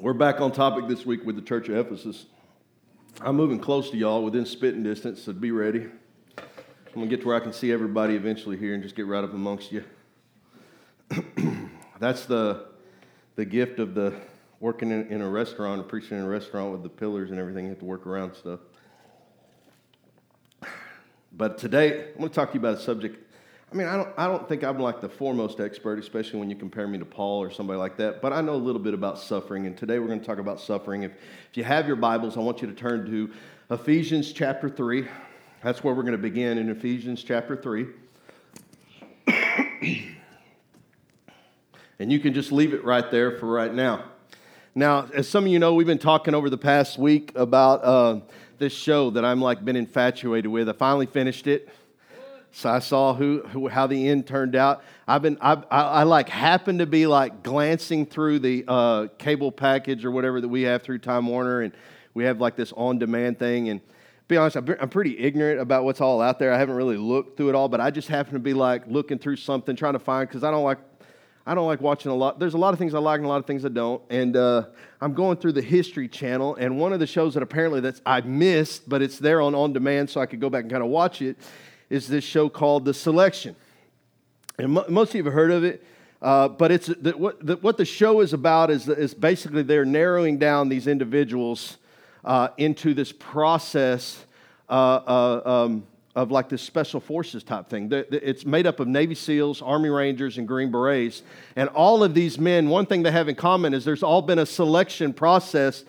We're back on topic this week with the Church of Ephesus. I'm moving close to y'all within spitting distance, so be ready. I'm going to get to where I can see everybody eventually here and just get right up amongst you. That's the, the gift of the working in, in, a restaurant preaching in a restaurant with the pillars and everything. You have to work around stuff. But today, I'm going to talk to you about a subject I mean, I don't, I don't think I'm like the foremost expert, especially when you compare me to Paul or somebody like that, but I know a little bit about suffering, and today we're going to talk about suffering. If, if you have your Bibles, I want you to turn to Ephesians chapter 3. That's where we're going to begin in Ephesians chapter 3. and you can just leave it right there for right now. Now, as some of you know, we've been talking over the past week about uh, this show that I'm like been infatuated with. I finally finished it. So I saw who, who how the end turned out. I've been I, I, I like happened to be like glancing through the uh, cable package or whatever that we have through Time Warner, and we have like this on demand thing. And be honest, I'm, pretty ignorant about what's all out there. I haven't really looked through it all, but I just happen to be like looking through something, trying to find because I don't like I don't like watching a lot. There's a lot of things I like and a lot of things I don't. And uh, I'm going through the History Channel, and one of the shows that apparently that's I missed, but it's there on on demand, so I could go back and kind of watch it is this show called The Selection. And most of you have heard of it, uh, but it's the, what, the, what the show is about is, is basically they're narrowing down these individuals uh, into this process uh, uh um, of like this special forces type thing. It's made up of Navy SEALs, Army Rangers, and Green Berets. And all of these men, one thing they have in common is there's all been a selection process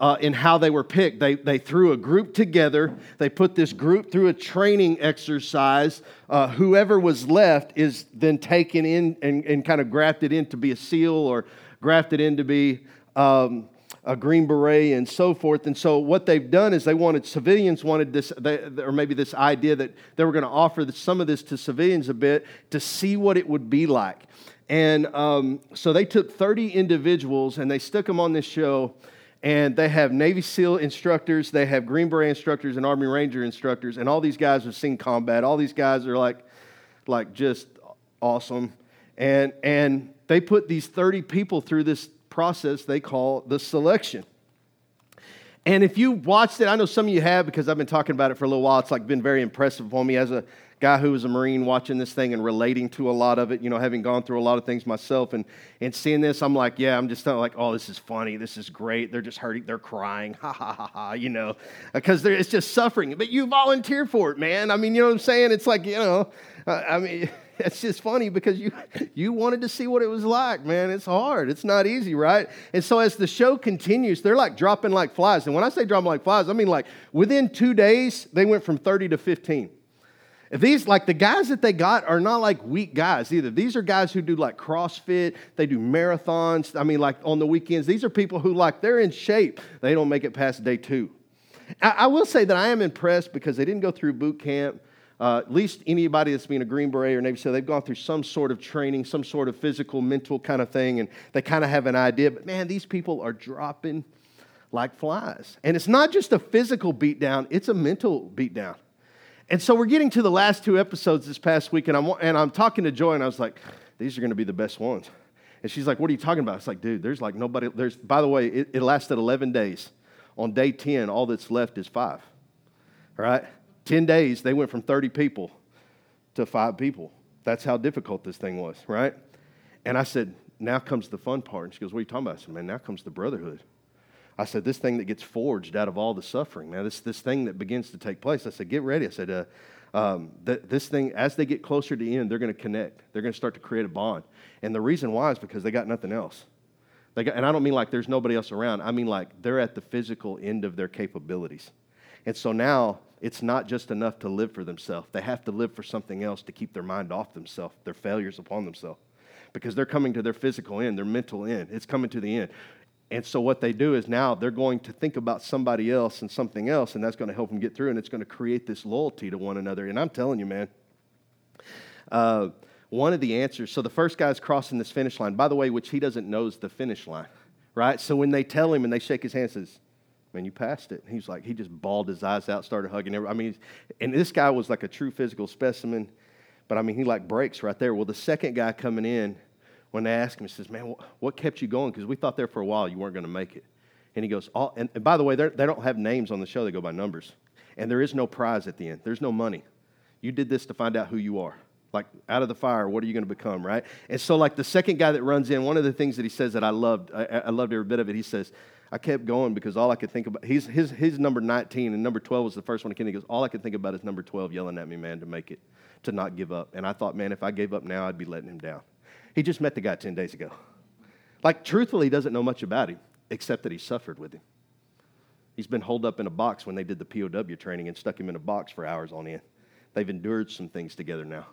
uh, in how they were picked. They, they threw a group together, they put this group through a training exercise. Uh, whoever was left is then taken in and, and kind of grafted in to be a SEAL or grafted in to be. Um, a green beret and so forth. And so what they've done is they wanted civilians wanted this, they, or maybe this idea that they were going to offer some of this to civilians a bit to see what it would be like. And um, so they took 30 individuals and they stuck them on this show and they have Navy SEAL instructors, they have Green Beret instructors, and Army Ranger instructors, and all these guys have seen combat. All these guys are like, like just awesome, and and they put these 30 people through this process they call the selection. And if you watched it, I know some of you have because I've been talking about it for a little while. It's like been very impressive for me as a guy who was a Marine watching this thing and relating to a lot of it, you know, having gone through a lot of things myself and, and seeing this, I'm like, yeah, I'm just like, oh, this is funny. This is great. They're just hurting. They're crying. Ha ha ha ha, you know, because it's just suffering. But you volunteer for it, man. I mean, you know what I'm saying? It's like, you know, uh, I mean, it's just funny because you you wanted to see what it was like, man. It's hard. It's not easy, right? And so as the show continues, they're like dropping like flies. And when I say dropping like flies, I mean like within two days, they went from 30 to 15. These, like the guys that they got, are not like weak guys either. These are guys who do like CrossFit, they do marathons. I mean, like on the weekends, these are people who, like, they're in shape. They don't make it past day two. I, I will say that I am impressed because they didn't go through boot camp. Uh, at least anybody that's been a Green Beret or Navy SEAL, they've gone through some sort of training, some sort of physical, mental kind of thing, and they kind of have an idea. But man, these people are dropping like flies. And it's not just a physical beatdown, it's a mental beatdown. And so we're getting to the last two episodes this past week, and I'm, and I'm talking to Joy, and I was like, these are going to be the best ones. And she's like, what are you talking about? It's like, dude, there's like nobody, there's, by the way, it, it lasted 11 days. On day 10, all that's left is five. All right? 10 days, they went from 30 people to five people. That's how difficult this thing was, right? And I said, now comes the fun part. And she goes, what are you talking about? I said, man, now comes the brotherhood. I said, this thing that gets forged out of all the suffering, now this, this thing that begins to take place. I said, get ready. I said, uh, um, th- this thing, as they get closer to the end, they're going to connect. They're going to start to create a bond. And the reason why is because they got nothing else. They got, and I don't mean like there's nobody else around. I mean like they're at the physical end of their capabilities. And so now it's not just enough to live for themselves. They have to live for something else to keep their mind off themselves, their failures upon themselves because they're coming to their physical end, their mental end. It's coming to the end. And so what they do is now they're going to think about somebody else and something else, and that's going to help them get through, and it's going to create this loyalty to one another. And I'm telling you, man, uh, one of the answers. So the first guy's crossing this finish line. By the way, which he doesn't know is the finish line, right? So when they tell him and they shake his hand, says, "Man, you passed it." And he's like, he just bawled his eyes out, started hugging everybody. I mean, and this guy was like a true physical specimen, but I mean, he like breaks right there. Well, the second guy coming in when they asked him, he says, Man, what kept you going? Because we thought there for a while you weren't going to make it. And he goes, All, and, and by the way, they don't have names on the show, they go by numbers. And there is no prize at the end, there's no money. You did this to find out who you are. Like, out of the fire, what are you going to become, right? And so, like, the second guy that runs in, one of the things that he says that I loved, I, I loved every bit of it, he says, I kept going because all I could think about, he's, his, his number 19 and number 12 was the first one. He goes, all I could think about is number 12 yelling at me, man, to make it, to not give up. And I thought, man, if I gave up now, I'd be letting him down. He just met the guy 10 days ago. Like, truthfully, he doesn't know much about him, except that he suffered with him. He's been holed up in a box when they did the POW training and stuck him in a box for hours on end. They've endured some things together now.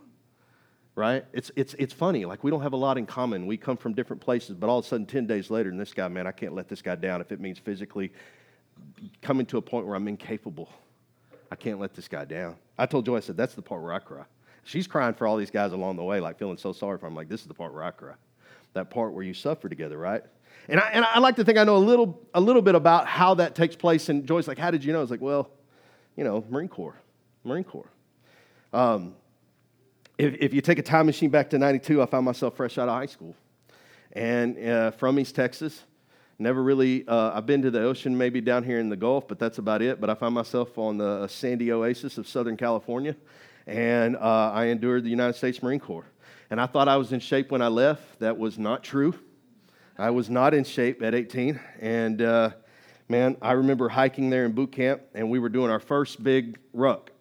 Right? It's, it's, it's funny. Like, we don't have a lot in common. We come from different places, but all of a sudden, 10 days later, and this guy, man, I can't let this guy down if it means physically coming to a point where I'm incapable. I can't let this guy down. I told Joy, I said, that's the part where I cry. She's crying for all these guys along the way, like feeling so sorry for them. Like, this is the part where I cry. That part where you suffer together, right? And I, and I like to think I know a little, a little bit about how that takes place. And Joy's like, how did you know? I was like, well, you know, Marine Corps. Marine Corps. Um, if, if you take a time machine back to 92, I found myself fresh out of high school. And uh, from East Texas, never really, uh, I've been to the ocean maybe down here in the Gulf, but that's about it. But I found myself on the sandy oasis of Southern California, and uh, I endured the United States Marine Corps. And I thought I was in shape when I left. That was not true. I was not in shape at 18. And uh, man, I remember hiking there in boot camp, and we were doing our first big ruck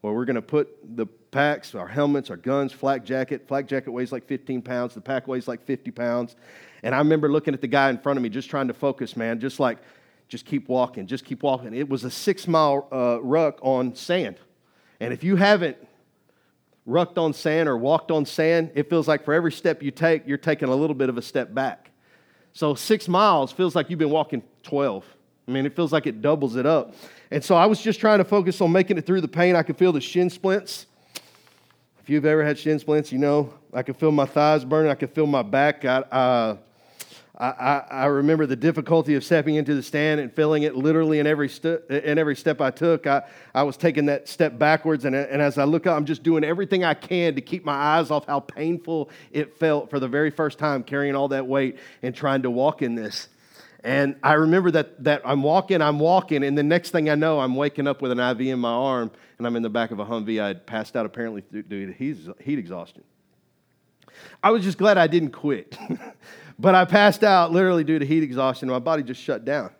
where we're going to put the packs, our helmets, our guns, flak jacket. Flak jacket weighs like 15 pounds. The pack weighs like 50 pounds. And I remember looking at the guy in front of me, just trying to focus, man, just like, just keep walking, just keep walking. It was a six mile uh, ruck on sand. And if you haven't rucked on sand or walked on sand, it feels like for every step you take, you're taking a little bit of a step back. So six miles feels like you've been walking 12. I mean, it feels like it doubles it up. And so I was just trying to focus on making it through the pain. I could feel the shin splints. You've ever had shin splints, you know I could feel my thighs burning. I could feel my back. I, uh, I, I, remember the difficulty of stepping into the stand and feeling it literally in every, st- in every step I took. I, I was taking that step backwards, and, and as I look up, I'm just doing everything I can to keep my eyes off how painful it felt for the very first time carrying all that weight and trying to walk in this. And I remember that, that I'm walking, I'm walking, and the next thing I know, I'm waking up with an IV in my arm, and I'm in the back of a Humvee. I had passed out apparently due to heat, exhaustion. I was just glad I didn't quit. but I passed out literally due to heat exhaustion. My body just shut down.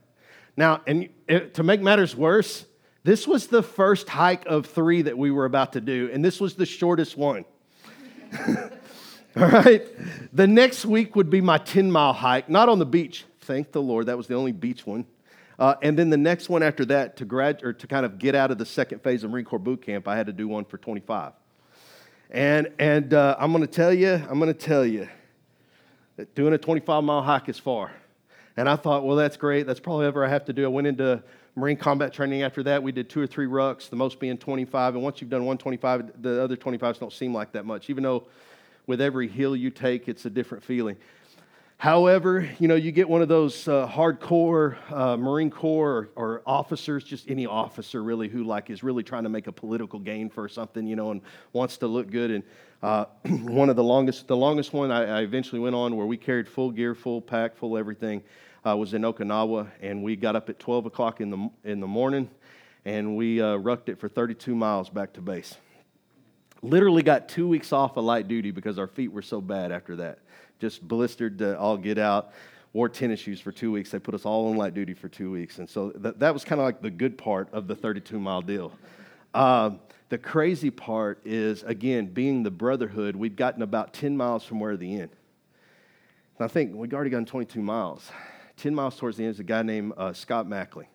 Now, and to make matters worse, this was the first hike of three that we were about to do, and this was the shortest one. All right? The next week would be my 10 mile hike, not on the beach, Thank the Lord. That was the only beach one. Uh, and then the next one after that, to grad or to kind of get out of the second phase of Marine Corps boot camp, I had to do one for 25. And and uh, I'm going to tell you, I'm going to tell you that doing a 25 mile hike is far. And I thought, well, that's great. That's probably ever I have to do. I went into Marine combat training after that. We did two or three rucks, the most being 25. And once you've done 125, the other 25s don't seem like that much, even though with every hill you take, it's a different feeling. However, you know, you get one of those uh, hardcore uh, Marine Corps or, or, officers, just any officer really, who like is really trying to make a political gain for something, you know, and wants to look good. And uh, one of the longest, the longest one I, I, eventually went on, where we carried full gear, full pack, full everything, uh, was in Okinawa, and we got up at 12 o'clock in the in the morning, and we uh, rucked it for 32 miles back to base. Literally got two weeks off of light duty because our feet were so bad after that just blistered to all get out. Wore tennis shoes for two weeks. They put us all on light duty for two weeks. And so that, that was kind of like the good part of the 32 mile deal. Uh, the crazy part is, again, being the brotherhood, we'd gotten about 10 miles from where the end. And I think we'd already gotten 22 miles. 10 miles towards the end is a guy named uh, Scott Mackling.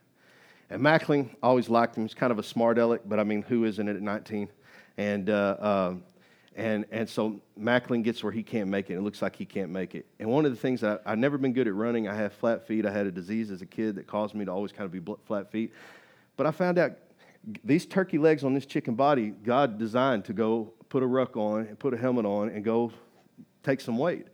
And Mackling, always liked him. He's kind of a smart aleck, but I mean, who isn't it at 19? And uh, um, and, and so Macklin gets where he can't make it. It looks like he can't make it. And one of the things I, I've never been good at running. I have flat feet. I had a disease as a kid that caused me to always kind of be flat feet. But I found out these turkey legs on this chicken body, God designed to go put a ruck on and put a helmet on and go take some weight.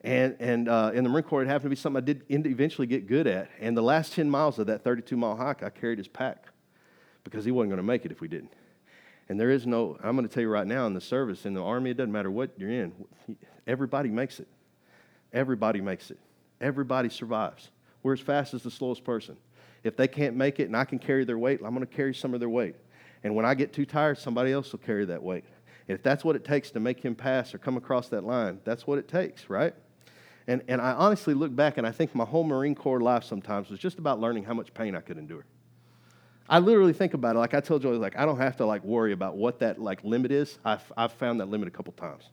And, and uh, in the Marine Corps, it happened to be something I did eventually get good at. And the last 10 miles of that 32 mile hike, I carried his pack because he wasn't going to make it if we didn't. And there is no, I'm going to tell you right now in the service, in the army, it doesn't matter what you're in, everybody makes it. Everybody makes it, everybody survives. We're as fast as the slowest person. If they can't make it and I can carry their weight, I'm going to carry some of their weight. And when I get too tired, somebody else will carry that weight. If that's what it takes to make him pass or come across that line, that's what it takes, right? And, and I honestly look back and I think my whole Marine Corps life sometimes was just about learning how much pain I could endure. I literally think about it. Like I told Joey, like I don't have to like worry about what that like limit is. I've, I've found that limit a couple times.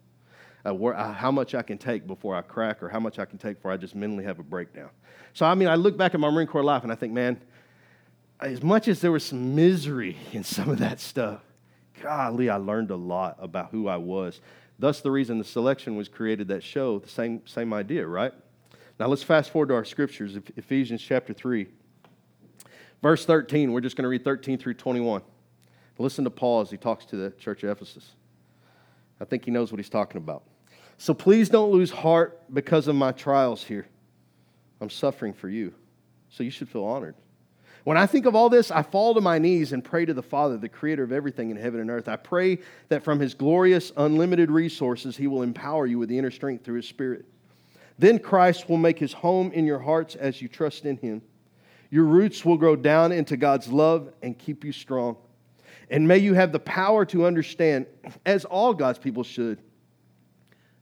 Uh, where, uh, how much I can take before I crack or how much I can take before I just mentally have a breakdown. So, I mean, I look back at my Marine Corps life and I think, man, as much as there was some misery in some of that stuff, golly, I learned a lot about who I was. Thus, the reason the selection was created that show, the same, same idea, right? Now, let's fast forward to our scriptures, Ephesians chapter 3. Verse 13, we're just going to read 13 through 21. Listen to Paul as he talks to the church of Ephesus. I think he knows what he's talking about. So please don't lose heart because of my trials here. I'm suffering for you. So you should feel honored. When I think of all this, I fall to my knees and pray to the Father, the creator of everything in heaven and earth. I pray that from his glorious, unlimited resources, he will empower you with the inner strength through his Spirit. Then Christ will make his home in your hearts as you trust in him. Your roots will grow down into God's love and keep you strong. And may you have the power to understand, as all God's people should,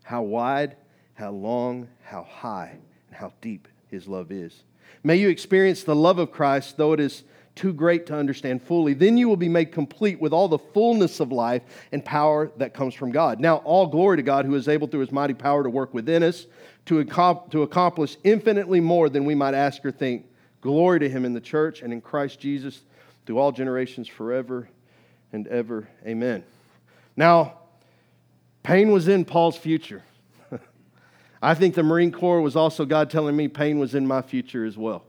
how wide, how long, how high, and how deep his love is. May you experience the love of Christ, though it is too great to understand fully. Then you will be made complete with all the fullness of life and power that comes from God. Now, all glory to God who is able through his mighty power to work within us to, accomplish infinitely more than we might ask or think. Glory to him in the church and in Christ Jesus through all generations forever and ever. Amen. Now, pain was in Paul's future. I think the Marine Corps was also God telling me pain was in my future as well.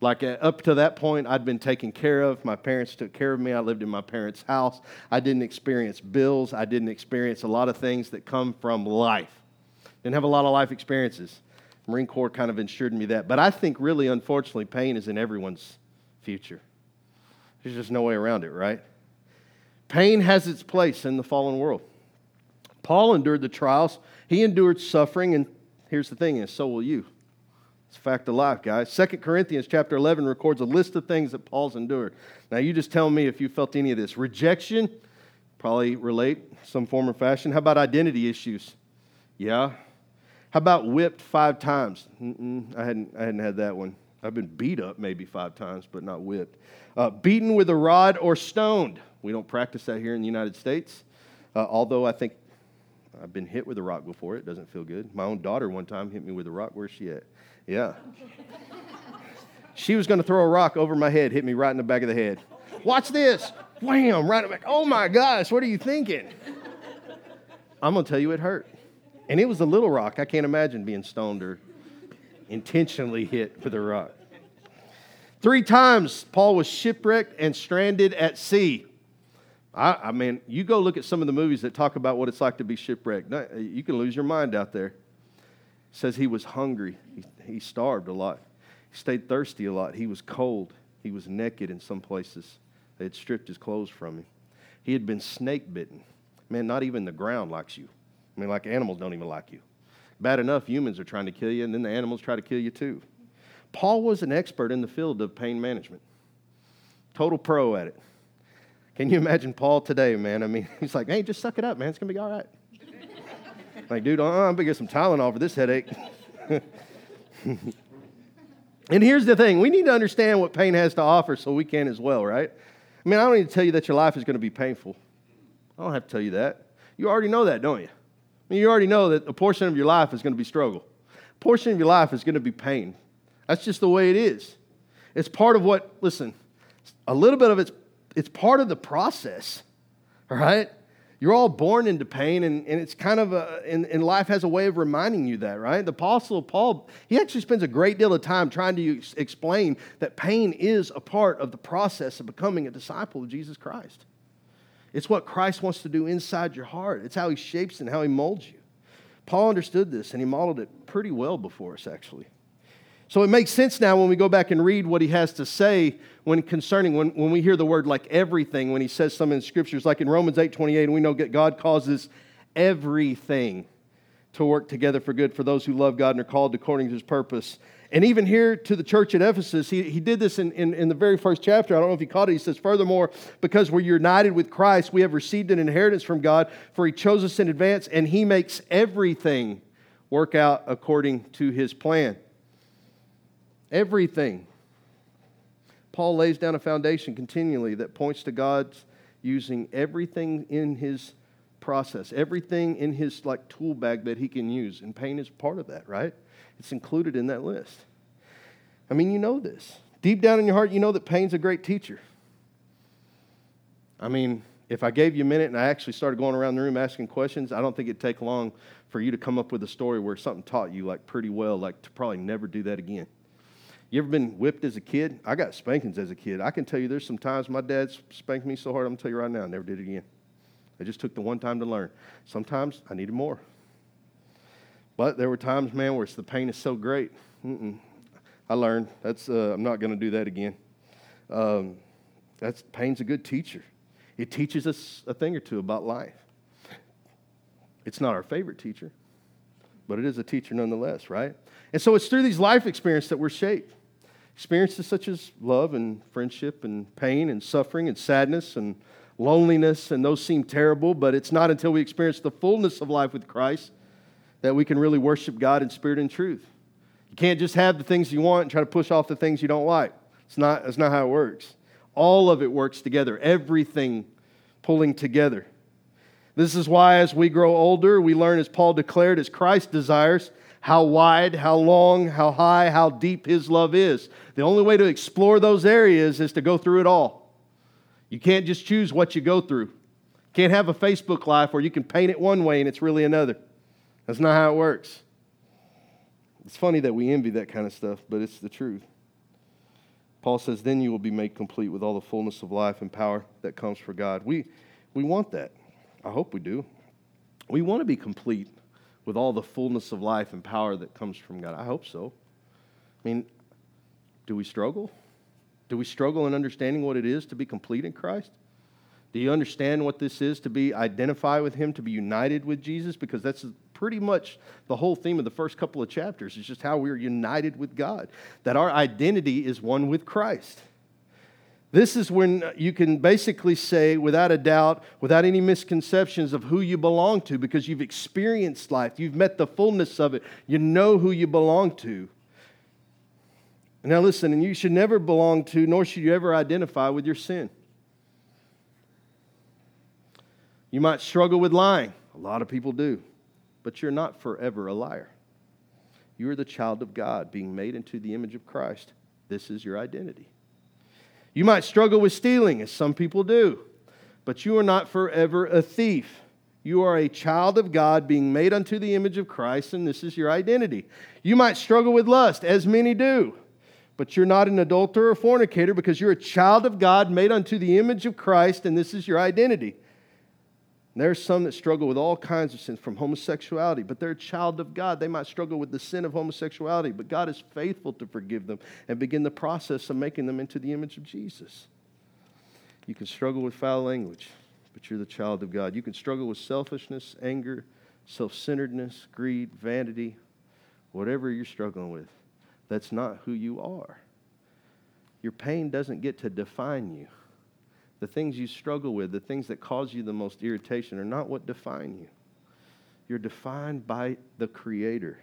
Like uh, up to that point, I'd been taken care of. My parents took care of me. I lived in my parents' house. I didn't experience bills. I didn't experience a lot of things that come from life. Didn't have a lot of life experiences. Marine Corps kind of ensured me that. But I think really, unfortunately, pain is in everyone's future. There's just no way around it, right? Pain has its place in the fallen world. Paul endured the trials, he endured suffering, and here's the thing, and so will you. It's a fact of life, guys. 2 Corinthians chapter 11 records a list of things that Paul's endured. Now, you just tell me if you felt any of this. Rejection, probably relate some form or fashion. How about identity issues? Yeah. How about whipped five times? Mm-mm, I hadn't, I hadn't had that one. I've been beat up maybe five times, but not whipped. Uh, beaten with a rod or stoned. We don't practice that here in the United States. Uh, although I think I've been hit with a rock before. It doesn't feel good. My own daughter one time hit me with a rock. Where's she at? Yeah. she was going to throw a rock over my head, hit me right in the back of the head. Watch this. Wham, right back. Oh my gosh, what are you thinking? I'm going to tell you it hurt. And it was a little rock. I can't imagine being stoned or intentionally hit with a rock. Three times Paul was shipwrecked and stranded at sea. I, I, mean, you go look at some of the movies that talk about what it's like to be shipwrecked. Uh, you can lose your mind out there. It says he was hungry. He, he starved a lot. He stayed thirsty a lot. He was cold. He was naked in some places. They had stripped his clothes from him. He had been snake bitten. Man, not even the ground likes you. I mean, like animals don't even like you. Bad enough, humans are trying to kill you, and then the animals try to kill you too. Paul was an expert in the field of pain management, total pro at it. Can you imagine Paul today, man? I mean, he's like, hey, just suck it up, man. It's going to be all right. like, dude, uh, I'm going to get some Tylenol for this headache. and here's the thing we need to understand what pain has to offer so we can as well, right? I mean, I don't need to tell you that your life is going to be painful. I don't have to tell you that. You already know that, don't you? Mean, you already know that a portion of your life is going to be struggle. A portion of your life is going to be pain. That's just the way it is. It's part of what, listen, a little bit of it's it's part of the process, all right? You're all born into pain, and, and it's kind of a, and, and life has a way of reminding you that, right? The Apostle Paul, he actually spends a great deal of time trying to explain that pain is a part of the process of becoming a disciple of Jesus Christ. It's what Christ wants to do inside your heart, it's how he shapes and how he molds you. Paul understood this, and he modeled it pretty well before us, actually. So it makes sense now when we go back and read what he has to say when concerning when, when we hear the word like everything, when he says some in scriptures, like in Romans 8 28, and we know that God causes everything to work together for good for those who love God and are called according to his purpose. And even here to the church at Ephesus, he, he did this in, in, in, the very first chapter. I don't know if he caught it. He says, Furthermore, because we're united with Christ, we have received an inheritance from God, for he chose us in advance, and he makes everything work out according to his plan. Everything. Paul lays down a foundation continually that points to God's using everything in his process, everything in his like tool bag that he can use. And pain is part of that, right? It's included in that list. I mean, you know this. Deep down in your heart, you know that pain's a great teacher. I mean, if I gave you a minute and I actually started going around the room asking questions, I don't think it'd take long for you to come up with a story where something taught you like pretty well, like to probably never do that again. You ever been whipped as a kid? I got spankings as a kid. I can tell you there's some times my dad spanked me so hard, I'm gonna tell you right now, I never did it again. I just took the one time to learn. Sometimes I needed more. But there were times, man, where the pain is so great. Mm-mm. I learned. That's uh, I'm not going to do that again. Um, that's pain's a good teacher. It teaches us a thing or two about life. It's not our favorite teacher, but it is a teacher nonetheless, right? And so it's through these life experiences that we're shaped. Experiences such as love and friendship and pain and suffering and sadness and loneliness, and those seem terrible, but it's not until we experience the fullness of life with Christ that we can really worship God in spirit and truth. You can't just have the things you want and try to push off the things you don't like. It's not, that's not how it works. All of it works together, everything pulling together. This is why, as we grow older, we learn, as Paul declared, as Christ desires, how wide, how long, how high, how deep his love is. The only way to explore those areas is to go through it all. You can't just choose what you go through. Can't have a Facebook life where you can paint it one way and it's really another. That's not how it works. It's funny that we envy that kind of stuff, but it's the truth. Paul says, Then you will be made complete with all the fullness of life and power that comes from God. We, we want that. I hope we do. We want to be complete with all the fullness of life and power that comes from God. I hope so. I mean, do we struggle? Do we struggle in understanding what it is to be complete in Christ? Do you understand what this is to be identified with Him, to be united with Jesus? Because that's pretty much the whole theme of the first couple of chapters is just how we're united with God, that our identity is one with Christ. This is when you can basically say, without a doubt, without any misconceptions of who you belong to, because you've experienced life, you've met the fullness of it, you know who you belong to. Now, listen, and you should never belong to, nor should you ever identify with your sin. You might struggle with lying. A lot of people do but you're not forever a liar. You are the child of God, being made into the image of Christ. This is your identity. You might struggle with stealing, as some people do, but you are not forever a thief. You are a child of God, being made unto the image of Christ, and this is your identity. You might struggle with lust, as many do, but you're not an adulterer or fornicator because you're a child of God, made unto the image of Christ, and this is your identity. There are some that struggle with all kinds of sins from homosexuality, but they're a child of God. They might struggle with the sin of homosexuality, but God is faithful to forgive them and begin the process of making them into the image of Jesus. You can struggle with foul language, but you're the child of God. You can struggle with selfishness, anger, self centeredness, greed, vanity, whatever you're struggling with. That's not who you are. Your pain doesn't get to define you the things you struggle with, the things that cause you the most irritation, are not what define you. You're defined by the Creator,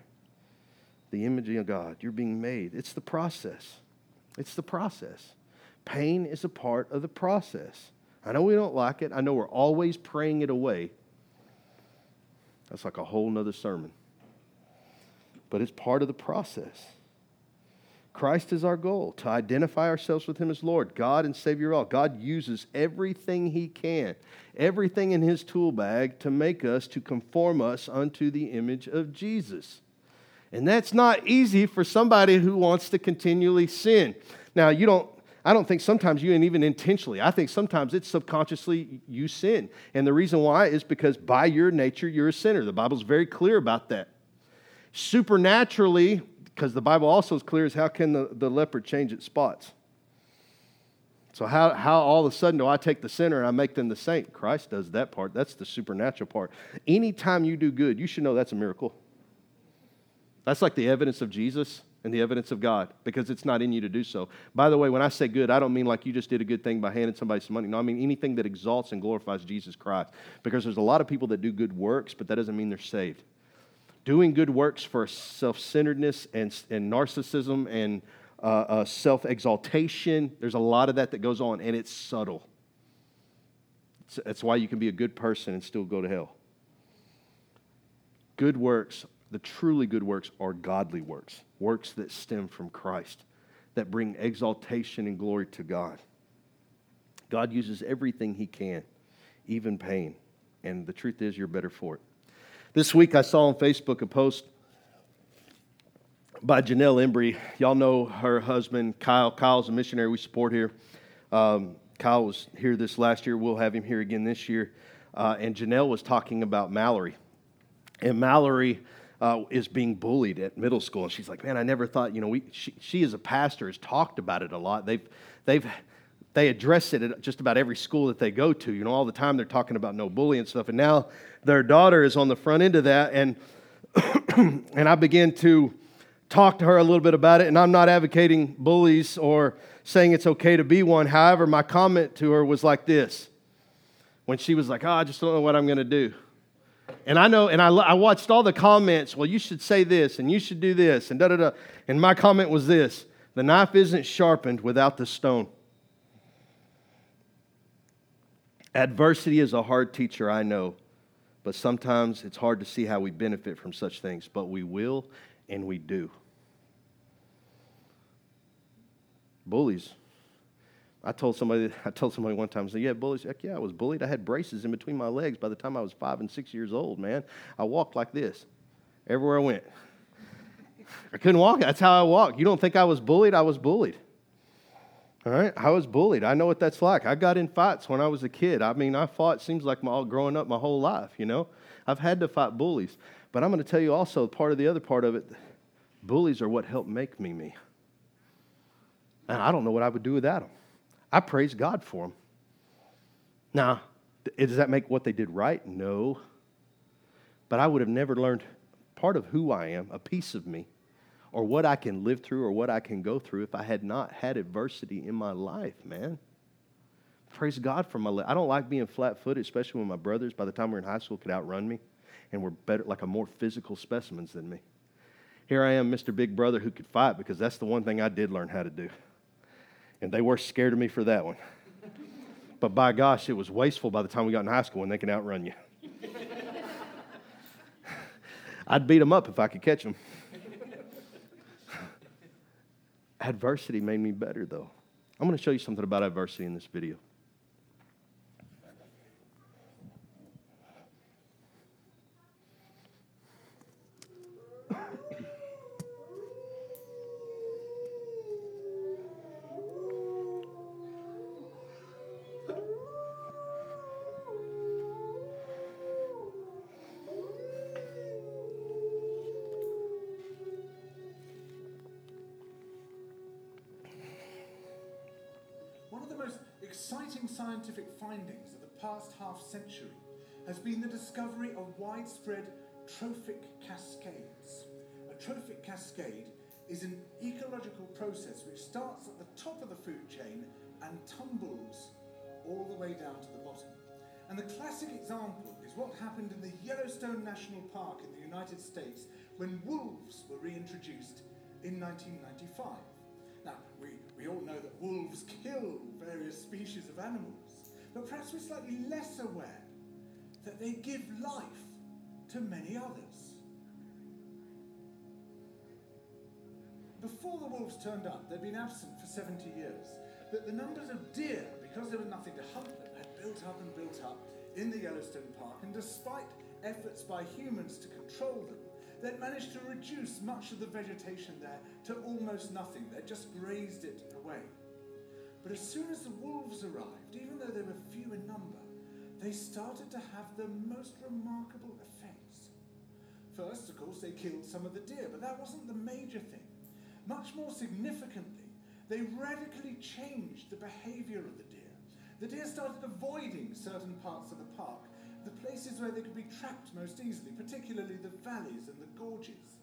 the image of God. You're being made. It's the process. It's the process. Pain is a part of the process. I know we don't like it. I know we're always praying it away. That's like a whole nother sermon. But it's part of the process. Christ is our goal, to identify ourselves with Him as Lord, God and Savior all. God uses everything He can, everything in His tool bag to make us, to conform us unto the image of Jesus. And that's not easy for somebody who wants to continually sin. Now, you don't, I don't think sometimes you, and even intentionally, I think sometimes it's subconsciously you sin. And the reason why is because by your nature, you're a sinner. The Bible's very clear about that. Supernaturally, because the Bible also is clear as how can the, the leopard change its spots? So, how, how all of a sudden do I take the sinner and I make them the saint? Christ does that part. That's the supernatural part. Anytime you do good, you should know that's a miracle. That's like the evidence of Jesus and the evidence of God because it's not in you to do so. By the way, when I say good, I don't mean like you just did a good thing by handing somebody some money. No, I mean anything that exalts and glorifies Jesus Christ because there's a lot of people that do good works, but that doesn't mean they're saved. Doing good works for self centeredness and, and narcissism and uh, uh, self exaltation. There's a lot of that that goes on, and it's subtle. That's why you can be a good person and still go to hell. Good works, the truly good works, are godly works, works that stem from Christ, that bring exaltation and glory to God. God uses everything He can, even pain. And the truth is, you're better for it. This week I saw on Facebook a post by Janelle Embry. Y'all know her husband, Kyle. Kyle's a missionary we support here. Um, Kyle was here this last year. We'll have him here again this year. Uh, and Janelle was talking about Mallory. And Mallory uh, is being bullied at middle school. And she's like, man, I never thought, you know, we, she, she as a pastor has talked about it a lot. They've, they've, they address it at just about every school that they go to. You know, all the time they're talking about no bullying and stuff. And now their daughter is on the front end of that. And, and I begin to talk to her a little bit about it, and I'm not advocating bullies or saying it's okay to be one. However, my comment to her was like this when she was like, Oh, I just don't know what I'm going to do. And I know, and I, I watched all the comments, well, you should say this, and you should do this, and da da da. And my comment was this the knife isn't sharpened without the stone. Adversity is a hard teacher, I know, but sometimes it's hard to see how we benefit from such things, but we will and we do. Bullies. I told somebody, I told somebody one time, I said, yeah, bullies. Heck yeah, I was bullied. I had braces in between my legs by the time I was five and six years old, man. I walked like this everywhere I went. I couldn't walk. That's how I walked. You don't think I was bullied? I was bullied. All right, I was bullied. I know what that's like. I got in fights when I was a kid. I mean, I fought. Seems like my growing up my whole life. You know, I've had to fight bullies. But I'm going to tell you also part of the other part of it bullies are what helped make me me. And I don't know what I would do without them. I praise God for them. Now, does that make what they did right? No. But I would have never learned part of who I am, a piece of me, or what I can live through or what I can go through if I had not had adversity in my life, man. Praise God for my life. I don't like being flat footed, especially when my brothers, by the time we are in high school, could outrun me and were better, like a more physical specimens than me. Here I am, Mr. Big Brother, who could fight because that's the one thing I did learn how to do. And they were scared of me for that one. but by gosh, it was wasteful by the time we got in high school when they can outrun you. I'd beat them up if I could catch them. Adversity made me better, though. I'm going to show you something about adversity in this video. Discovery of widespread trophic cascades. A trophic cascade is an ecological process which starts at the top of the food chain and tumbles all the way down to the bottom. And the classic example is what happened in the Yellowstone National Park in the United States when wolves were reintroduced in 1995. Now, we, we all know that wolves kill various species of animals, but perhaps we're slightly less aware that they give life to many others. Before the wolves turned up, they'd been absent for 70 years, but the numbers of deer, because there was nothing to hunt them, had built up and built up in the Yellowstone Park, and despite efforts by humans to control them, they'd managed to reduce much of the vegetation there to almost nothing. They'd just grazed it away. But as soon as the wolves arrived, even though they were few in number, they started to have the most remarkable effects. First, of course, they killed some of the deer, but that wasn't the major thing. Much more significantly, they radically changed the behavior of the deer. The deer started avoiding certain parts of the park, the places where they could be trapped most easily, particularly the valleys and the gorges.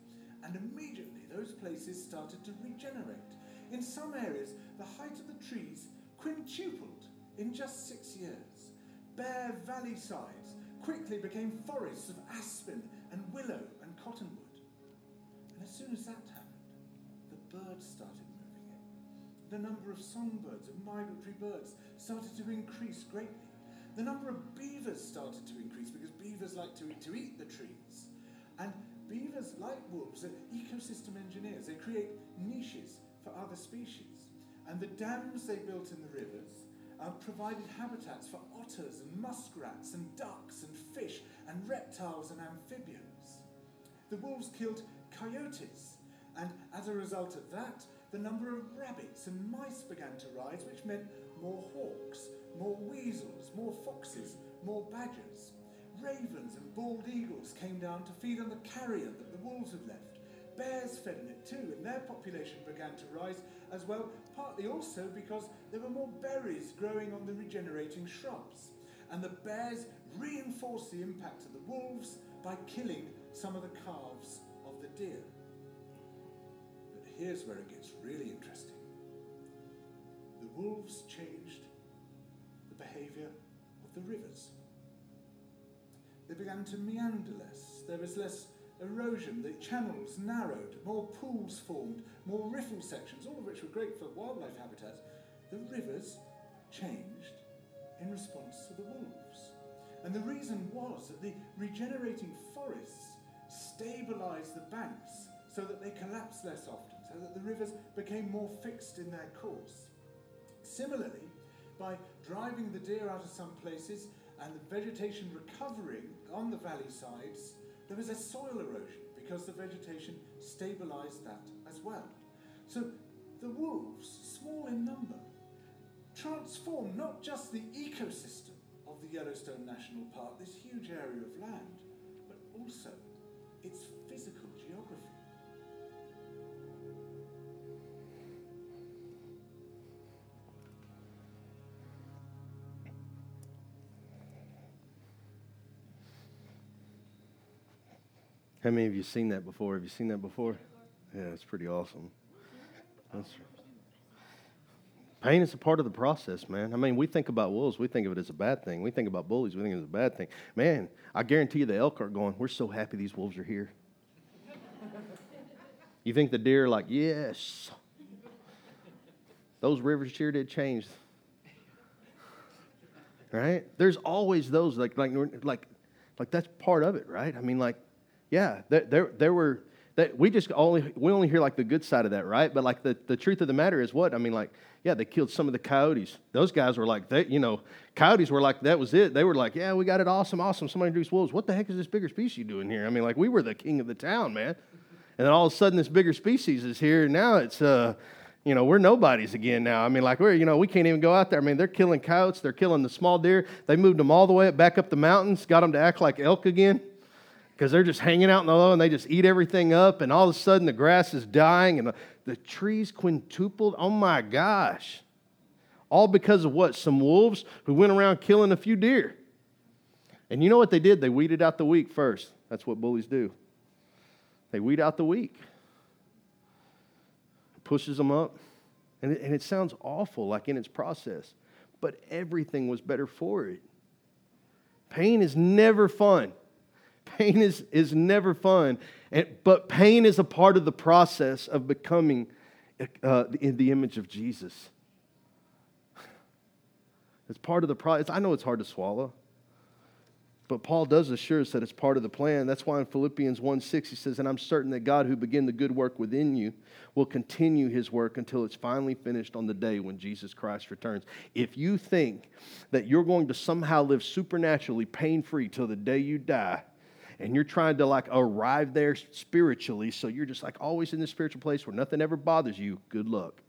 And immediately those places started to regenerate. In some areas, the height of the trees quintupled in just six years. Bare valley sides quickly became forests of aspen and willow and cottonwood. And as soon as that happened, the birds started moving in. The number of songbirds and migratory birds started to increase greatly. The number of beavers started to increase because beavers like to to eat the trees. And beavers, like wolves, are ecosystem engineers. They create niches for other species. And the dams they built in the rivers uh, provided habitats for otters and muskrats and ducks and fish and reptiles and amphibians. The wolves killed coyotes, and as a result of that, the number of rabbits and mice began to rise, which meant more hawks, more weasels, more foxes, more badgers. Ravens and bald eagles came down to feed on the carrion that the wolves had left. Bears fed on it too, and their population began to rise as well, partly also because there were more berries growing on the regenerating shrubs. And the bears reinforced the impact of the wolves by killing some of the calves of the deer. But here's where it gets really interesting. The wolves changed the behavior of the rivers. They began to meander less. There was less erosion, the channels narrowed, more pools formed, more riffle sections, all of which were great for wildlife habitats. The rivers changed in response to the wolves. And the reason was that the regenerating forests stabilized the banks so that they collapsed less often, so that the rivers became more fixed in their course. Similarly, by driving the deer out of some places and the vegetation recovering on the valley sides, there was a soil erosion because the vegetation stabilized that as well. So the wolves, small in number, transformed not just the ecosystem of the Yellowstone National Park, this huge area of land, but also its physical How many of you seen that before? Have you seen that before? Yeah, it's pretty awesome. That's, pain is a part of the process, man. I mean, we think about wolves, we think of it as a bad thing. We think about bullies, we think of it as a bad thing. Man, I guarantee you the elk are going, we're so happy these wolves are here. you think the deer are like, yes. Those rivers sure did change. Right? There's always those like like like like that's part of it, right? I mean, like yeah, there, there, there were, that we just only, we only hear like the good side of that, right? But like the, the truth of the matter is what? I mean, like, yeah, they killed some of the coyotes. Those guys were like, they, you know, coyotes were like, that was it. They were like, yeah, we got it awesome, awesome. Somebody introduced wolves. What the heck is this bigger species doing here? I mean, like, we were the king of the town, man. And then all of a sudden, this bigger species is here. and Now it's, uh, you know, we're nobodies again now. I mean, like, we're, you know, we can't even go out there. I mean, they're killing coyotes, they're killing the small deer. They moved them all the way back up the mountains, got them to act like elk again because they're just hanging out in the low and they just eat everything up, and all of a sudden the grass is dying and the, trees quintupled. Oh my gosh. All because of what? Some wolves who went around killing a few deer. And you know what they did? They weeded out the weak first. That's what bullies do. They weed out the weak, pushes them up. And it, and it sounds awful, like in its process, but everything was better for it. Pain is never fun. Pain is, is never fun, and, but pain is a part of the process of becoming uh, in the image of Jesus. It's part of the process. I know it's hard to swallow, but Paul does assure us that it's part of the plan. That's why in Philippians 1 6, he says, And I'm certain that God, who began the good work within you, will continue his work until it's finally finished on the day when Jesus Christ returns. If you think that you're going to somehow live supernaturally pain free till the day you die, and you're trying to like arrive there spiritually, so you're just like always in this spiritual place where nothing ever bothers you, good luck.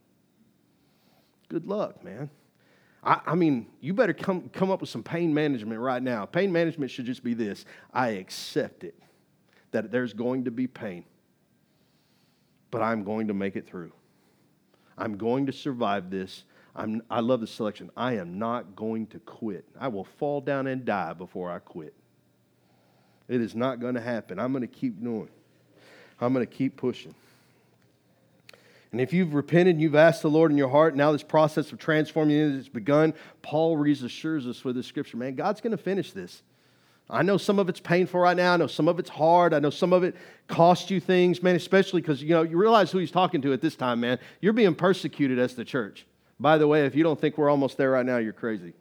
Good luck, man. I, I, mean, you better come, come up with some pain management right now. Pain management should just be this I accept it, that there's going to be pain, but I'm going to make it through. I'm going to survive this. I'm, I love the selection. I am not going to quit. I will fall down and die before I quit. It is not going to happen. I'm going to keep doing. I'm going to keep pushing. And if you've repented, and you've asked the Lord in your heart, now this process of transforming you has begun, Paul reassures us with the scripture, man, God's going to finish this. I know some of it's painful right now. I know some of it's hard. I know some of it cost you things, man, especially because, you know, you realize who he's talking to at this time, man. You're being persecuted as the church. By the way, if you don't think we're almost there right now, you're crazy.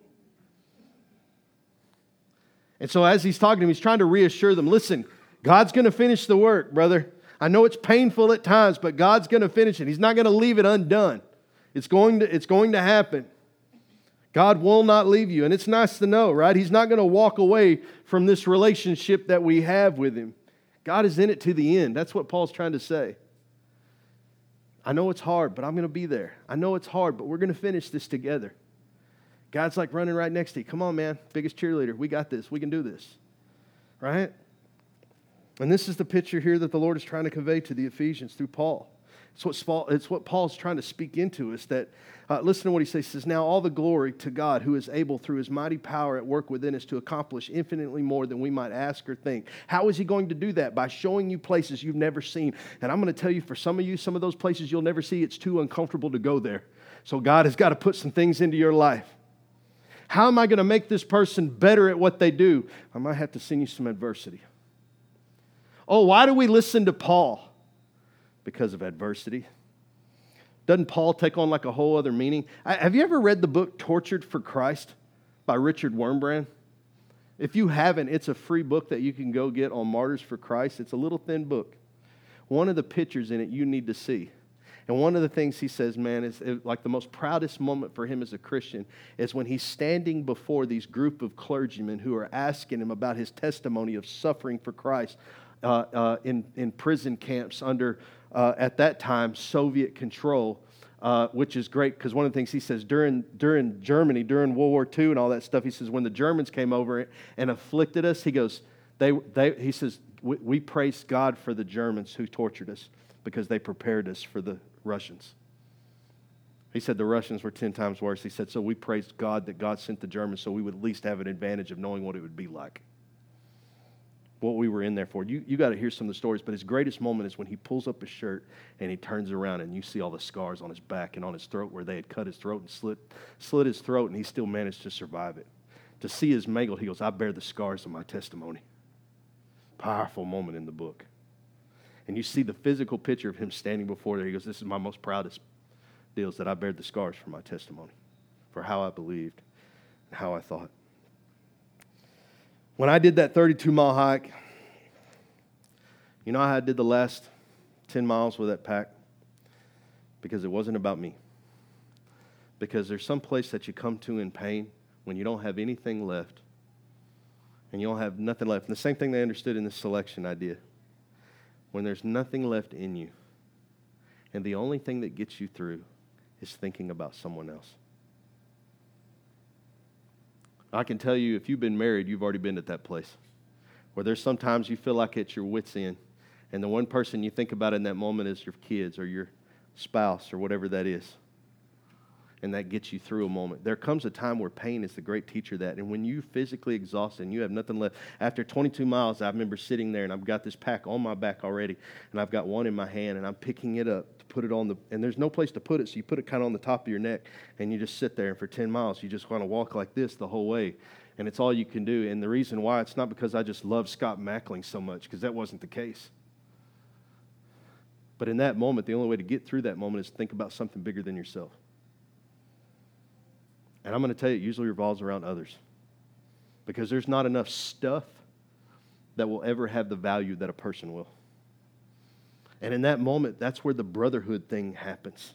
And so as he's talking to him, he's trying to reassure them, listen, God's going to finish the work, brother. I know it's painful at times, but God's going to finish it. He's not going to leave it undone. It's going to, it's going to happen. God will not leave you. And it's nice to know, right? He's not going to walk away from this relationship that we have with Him. God is in it to the end. That's what Paul's trying to say. I know it's hard, but I'm going to be there. I know it's hard, but we're going to finish this together. God's like running right next to you. Come on, man. Biggest cheerleader. We got this. We can do this. Right? And this is the picture here that the Lord is trying to convey to the Ephesians through Paul. It's what, Paul, it's what Paul's trying to speak into us that, uh, listen to what he says. He says, Now all the glory to God who is able through his mighty power at work within us to accomplish infinitely more than we might ask or think. How is he going to do that? By showing you places you've never seen. And I'm going to tell you, for some of you, some of those places you'll never see, it's too uncomfortable to go there. So God has got to put some things into your life. How am I going to make this person better at what they do? I might have to send you some adversity. Oh, why do we listen to Paul? Because of adversity. Doesn't Paul take on like a whole other meaning? have you ever read the book Tortured for Christ by Richard Wurmbrand? If you haven't, it's a free book that you can go get on Martyrs for Christ. It's a little thin book. One of the pictures in it you need to see. And one of the things he says, man, is like the most proudest moment for him as a Christian is when he's standing before these group of clergymen who are asking him about his testimony of suffering for Christ uh, uh, in, in prison camps under, uh, at that time, Soviet control. Uh, which is great because one of the things he says during, during Germany, during World War II and all that stuff, he says when the Germans came over and afflicted us, he goes, they, they, he says, we, we praise God for the Germans who tortured us because they prepared us for the Russians. He said the Russians were 10 times worse. He said, so we praised God that God sent the Germans so we would at least have an advantage of knowing what it would be like what we were in there for. You, you got to hear some of the stories, but his greatest moment is when he pulls up his shirt and he turns around and you see all the scars on his back and on his throat where they had cut his throat and slit, slit his throat, and he still managed to survive it. To see his mangled, he goes, I bear the scars of my testimony. Powerful moment in the book. And you see the physical picture of him standing before there. He goes, This is my most proudest deals that I bear the scars for my testimony, for how I believed and how I thought. When I did that 32 mile hike, you know how I did the last 10 miles with that pack? Because it wasn't about me. Because there's some place that you come to in pain when you don't have anything left and you don't have nothing left. And the same thing they understood in the selection idea. When there's nothing left in you, and the only thing that gets you through is thinking about someone else. I can tell you, if you've been married, you've already been at that place where there's sometimes you feel like it's your wits' end, and the one person you think about in that moment is your kids or your spouse or whatever that is. And that gets you through a moment. There comes a time where pain is the great teacher that. And when you physically exhausted and you have nothing left, after 22 miles, I remember sitting there and I've got this pack on my back already, and I've got one in my hand, and I'm picking it up to put it on the, and there's no place to put it, so you put it kind of on the top of your neck, and you just sit there, and for 10 miles, you just want to walk like this the whole way. And it's all you can do. And the reason why, it's not because I just love Scott Mackling so much, because that wasn't the case. But in that moment, the only way to get through that moment is think about something bigger than yourself. And I'm going to tell you, it usually revolves around others. Because there's not enough stuff that will ever have the value that a person will. And in that moment, that's where the brotherhood thing happens.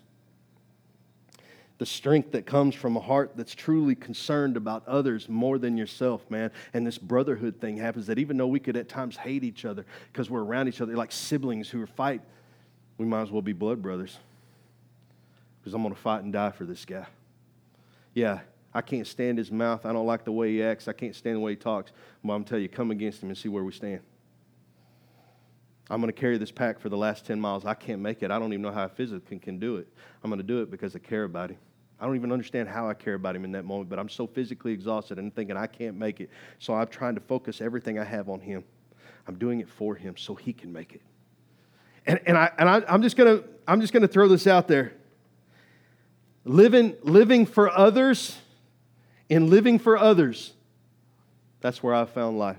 The strength that comes from a heart that's truly concerned about others more than yourself, man. And this brotherhood thing happens that even though we could at times hate each other because we're around each other, like siblings who are fight, we might as well be blood brothers. Because I'm going to fight and die for this guy. Yeah, I can't stand his mouth. I don't like the way he acts. I can't stand the way he talks. But I'm telling you, come against him and see where we stand. I'm going to carry this pack for the last 10 miles. I can't make it. I don't even know how I physically can do it. I'm going to do it because I care about him. I don't even understand how I care about him in that moment, but I'm so physically exhausted and thinking I can't make it. So I'm trying to focus everything I have on him. I'm doing it for him so he can make it. And, and, I, and I, I'm just going to I'm just going to throw this out there. Living, living for others, in living for others, that's where I found life.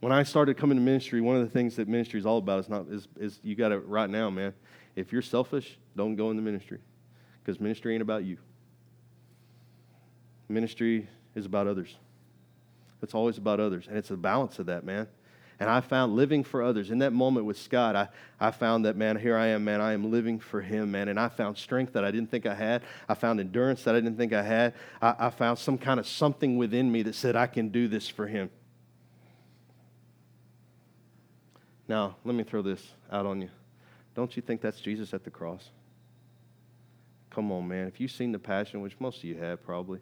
When I started coming to ministry, one of the things that ministry is all about is not is, is you got to right now, man. If you're selfish, don't go in the ministry because ministry ain't about you. Ministry is about others. It's always about others, and it's a balance of that, man. And I found living for others. In that moment with Scott, I, I found that, man, here I am, man. I am living for him, man. And I found strength that I didn't think I had. I found endurance that I didn't think I had. I, I found some kind of something within me that said, I can do this for him. Now, let me throw this out on you. Don't you think that's Jesus at the cross? Come on, man. If you've seen the passion, which most of you have probably,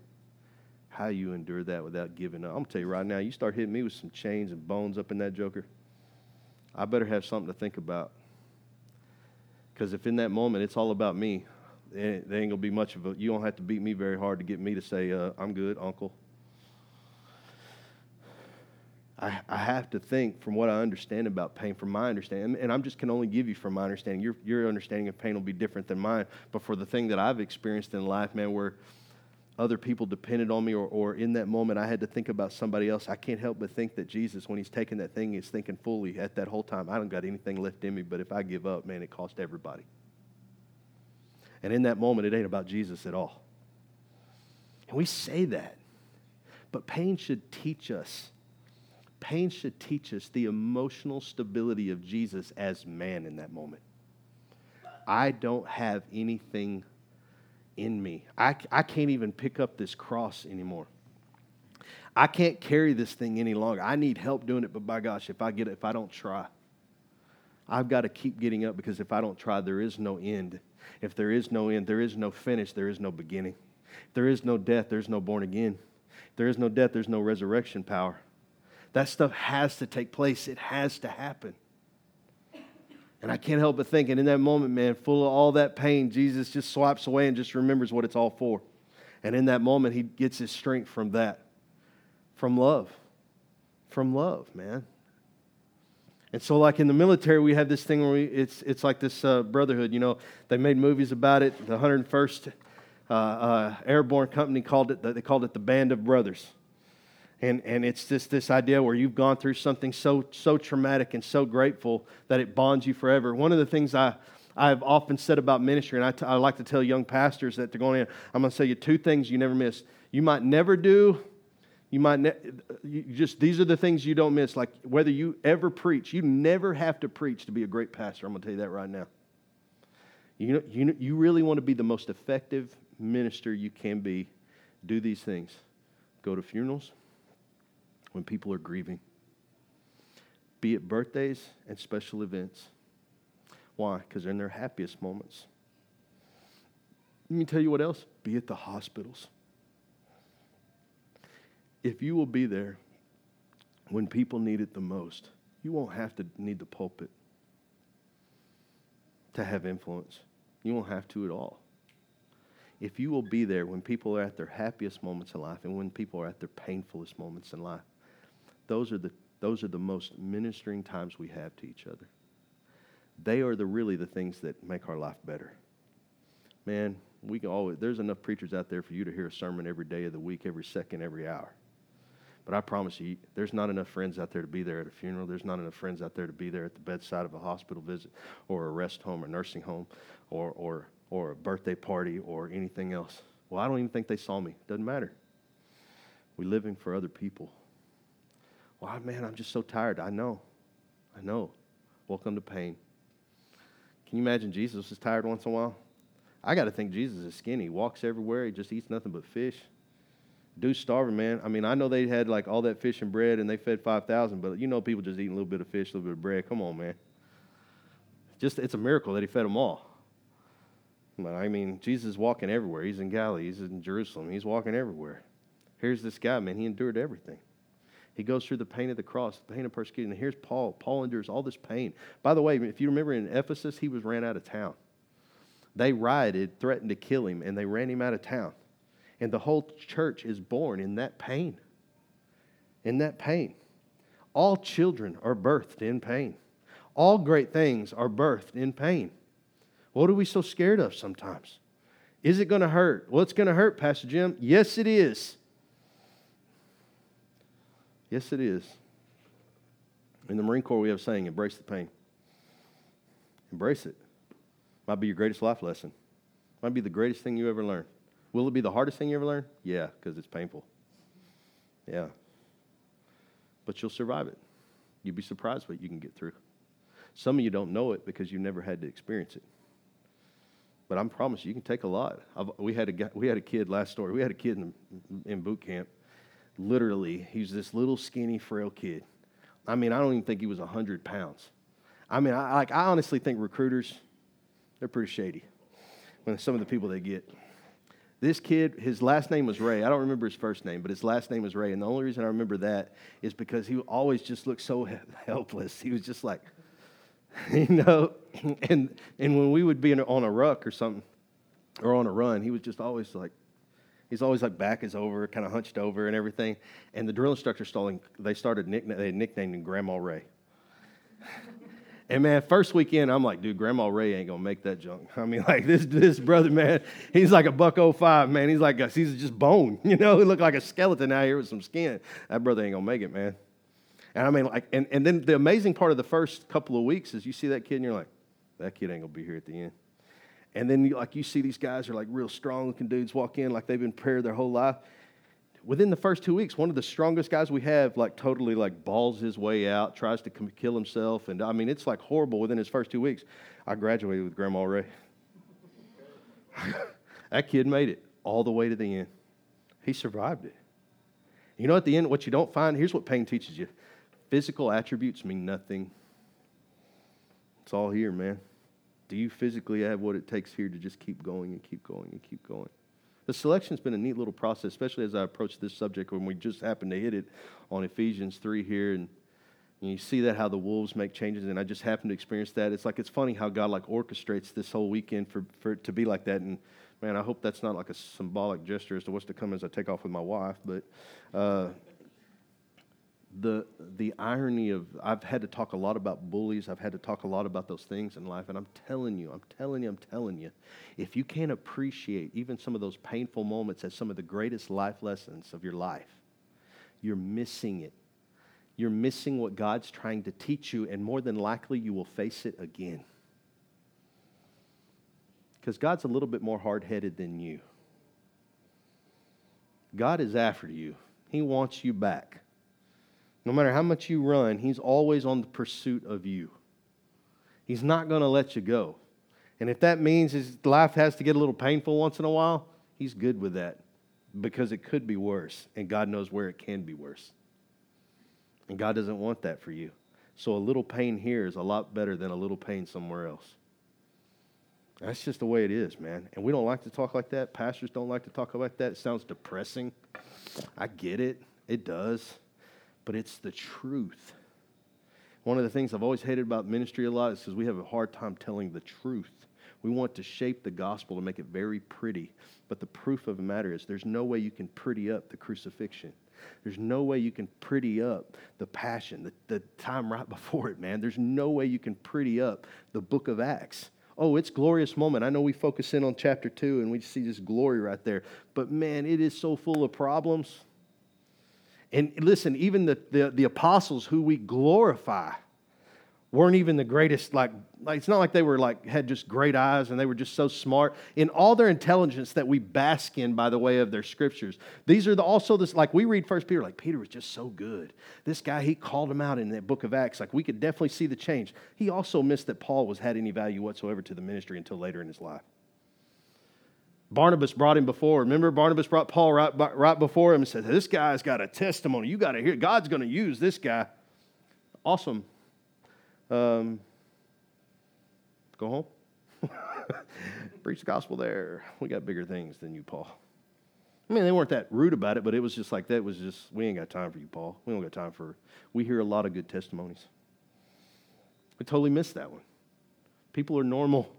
how you endure that without giving up. I'm gonna tell you right now, you start hitting me with some chains and bones up in that joker. I better have something to think about. Because if in that moment it's all about me, there ain't gonna be much of a. You don't have to beat me very hard to get me to say, uh, "I'm good, Uncle." I, I have to think from what I understand about pain, from my understanding, and I'm just can only give you from my understanding. Your, your understanding of pain will be different than mine. But for the thing that I've experienced in life, man, where other people depended on me, or, or in that moment I had to think about somebody else, I can't help but think that Jesus, when he's taking that thing, he's thinking fully at that whole time, I don't got anything left in me, but if I give up, man, it cost everybody. And in that moment, it ain't about Jesus at all. And we say that, but pain should teach us Pain should teach us the emotional stability of Jesus as man in that moment. I don't have anything in me. I, I can't even pick up this cross anymore. I can't carry this thing any longer. I need help doing it, but by gosh, if I get it, if I don't try, I've got to keep getting up because if I don't try, there is no end. If there is no end, there is no finish, there is no beginning. If there is no death, there's no born again. If there is no death, there's no resurrection power. That stuff has to take place, it has to happen. And I can't help but thinking in that moment, man, full of all that pain, Jesus just swipes away and just remembers what it's all for. And in that moment, he gets his strength from that, from love. From love, man. And so, like in the military, we have this thing where we, it's, it's like this uh, brotherhood. You know, they made movies about it. The 101st uh, uh, Airborne Company called it, they called it the Band of Brothers. And, and it's just this idea where you've gone through something so, so traumatic and so grateful that it bonds you forever. One of the things I, I've often said about ministry, and I, t- I like to tell young pastors that they're going in, I'm going to tell you two things you never miss. You might never do, you might ne- you just, these are the things you don't miss. Like whether you ever preach, you never have to preach to be a great pastor. I'm going to tell you that right now. You, know, you, you really want to be the most effective minister you can be. Do these things go to funerals when people are grieving, be it birthdays and special events. Why? Because they're in their happiest moments. Let me tell you what else be at the hospitals. If you will be there when people need it the most, you won't have to need the pulpit to have influence. You won't have to at all. If you will be there when people are at their happiest moments in life and when people are at their painfulest moments in life, those are the, those are the most ministering times we have to each other. They are the, really the things that make our life better. Man, we can always, there's enough preachers out there for you to hear a sermon every day of the week, every second, every hour. But I promise you, there's not enough friends out there to be there at a funeral. There's not enough friends out there to be there at the bedside of a hospital visit or a rest home or nursing home or, or, or a birthday party or anything else. Well, I don't even think they saw me. Doesn't matter. We're living for other people. Well, man, I'm just so tired. I know. I know. Welcome to pain. Can you imagine Jesus is tired once in a while? I got to think Jesus is skinny. He walks everywhere. He just eats nothing but fish. Dude's starving, man. I mean, I know they had like all that fish and bread and they fed 5,000, but you know people just eating a little bit of fish, a little bit of bread. Come on, man. Just, it's a miracle that he fed them all. But I mean, Jesus is walking everywhere. He's in Galilee. He's in Jerusalem. He's walking everywhere. Here's this guy, man. He endured everything. He goes through the pain of the cross, the pain of persecution. And here's Paul. Paul endures all this pain. By the way, if you remember in Ephesus, he was ran out of town. They rioted, threatened to kill him, and they ran him out of town. And the whole church is born in that pain. In that pain. All children are birthed in pain. All great things are birthed in pain. What are we so scared of sometimes? Is it going to hurt? Well, it's going to hurt, Pastor Jim. Yes, it is. Yes, it is. In the Marine Corps, we have a saying embrace the pain. Embrace it. Might be your greatest life lesson. Might be the greatest thing you ever learned. Will it be the hardest thing you ever learn? Yeah, because it's painful. Yeah. But you'll survive it. You'd be surprised what you can get through. Some of you don't know it because you never had to experience it. But I'm promise you, you can take a lot. I've, we, had a, we had a kid last story. We had a kid in, in boot camp. Literally, he's this little skinny, frail kid. I mean, I don't even think he was 100 pounds. I mean, I, like, I honestly think recruiters, they're pretty shady when some of the people they get. This kid, his last name was Ray. I don't remember his first name, but his last name was Ray. And the only reason I remember that is because he always just looked so helpless. He was just like, you know, and and when we would be on a ruck or something, or on a run, he was just always like, he's always like back is over, kind of hunched over and everything. And the drill instructor stalling, they started nickna- they nicknamed him Grandma Ray. And man, first weekend, I'm like, dude, Grandma Ray ain't gonna make that junk. I mean, like this this brother, man, he's like a buck 05, man. He's like he's just bone, you know. He looked like a skeleton out here with some skin. That brother ain't gonna make it, man. And I mean, like, and, and then the amazing part of the first couple of weeks is you see that kid and you're like, that kid ain't gonna be here at the end. And then you, like you see these guys are like real strong looking dudes walk in like they've been prepared their whole life. Within the first two weeks, one of the strongest guys we have like totally like balls his way out, tries to kill himself, and I mean it's like horrible within his first two weeks. I graduated with Grandma Ray. that kid made it all the way to the end. He survived it. You know, at the end, what you don't find, here's what pain teaches you Physical attributes mean nothing. It's all here, man. Do you physically have what it takes here to just keep going and keep going and keep going? The selection's been a neat little process, especially as I approach this subject when we just happened to hit it on Ephesians 3 here. And, and you see that how the wolves make changes, and I just happened to experience that. It's like it's funny how God like orchestrates this whole weekend for, for it to be like that. And man, I hope that's not like a symbolic gesture as to what's to come as I take off with my wife. But uh, the the irony of I've had to talk a lot about bullies. I've had to talk a lot about those things in life, and I'm telling you, I'm telling you, I'm telling you, if you can't appreciate even some of those painful moments as some of the greatest life lessons of your life, you're missing it. You're missing what God's trying to teach you, and more than likely, you will face it again. Because God's a little bit more hard headed than you. God is after you, He wants you back. No matter how much you run, He's always on the pursuit of you. He's not going to let you go. And if that means his life has to get a little painful once in a while, He's good with that because it could be worse, and God knows where it can be worse. And God doesn't want that for you. So a little pain here is a lot better than a little pain somewhere else. That's just the way it is, man. And we don't like to talk like that. Pastors don't like to talk like that. It sounds depressing. I get it, it does but it's the truth. One of the things I've always hated about ministry a lot is because we have a hard time telling the truth. We want to shape the gospel to make it very pretty, but the proof of the matter is there's no way you can pretty up the crucifixion. There's no way you can pretty up the passion, the, the time right before it, man. There's no way you can pretty up the book of Acts. Oh, it's glorious moment. I know we focus in on chapter 2 and we see this glory right there. But man, it is so full of problems. And listen, even the, the, the, apostles who we glorify weren't even the greatest, like, like, it's not like they were like, had just great eyes and they were just so smart. In all their intelligence that we bask in by the way of their scriptures, these are the, also this, like we read First Peter, like Peter was just so good. This guy, he called him out in that book of Acts. Like we could definitely see the change. He also missed that Paul was had any value whatsoever to the ministry until later in his life. Barnabas brought him before. Remember, Barnabas brought Paul right, right before him and said, This guy's got a testimony. You got to hear. God's going to use this guy. Awesome. Um, go home. Preach the gospel there. We got bigger things than you, Paul. I mean, they weren't that rude about it, but it was just like that was just, we ain't got time for you, Paul. We don't got time for, we hear a lot of good testimonies. We totally missed that one. People are normal.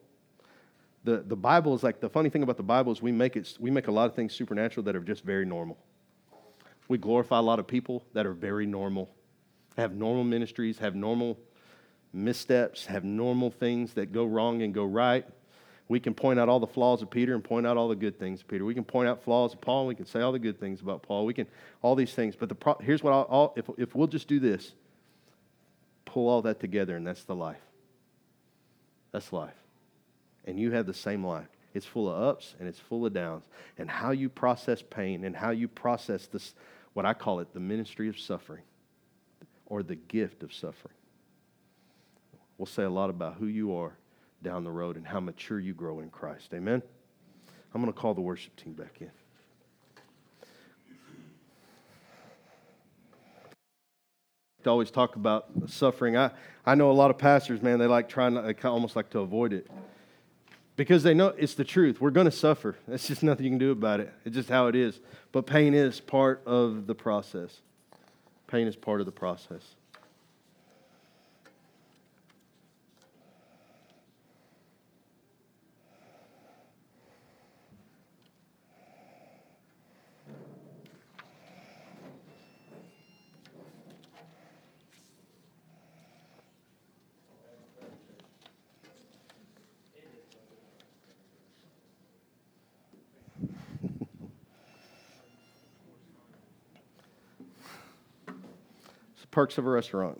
The, the Bible is like, the funny thing about the Bible is we make, it, we make a lot of things supernatural that are just very normal. We glorify a lot of people that are very normal, have normal ministries, have normal missteps, have normal things that go wrong and go right. We can point out all the flaws of Peter and point out all the good things of Peter. We can point out flaws of Paul. And we can say all the good things about Paul. We can all these things. But the pro- here's what I'll, I'll, if if we'll just do this, pull all that together, and that's the life. That's life, and you have the same life. It's full of ups and it's full of downs. And how you process pain and how you process this, what I call it, the ministry of suffering, or the gift of suffering, will say a lot about who you are down the road and how mature you grow in Christ. Amen? I'm going to call the worship team back in. To always talk about suffering. I, I know a lot of pastors, man, they like trying, they almost like to avoid it because they know it's the truth. We're going to suffer. There's just nothing you can do about it. It's just how it is. But pain is part of the process. Pain is part of the process. Perks of a restaurant.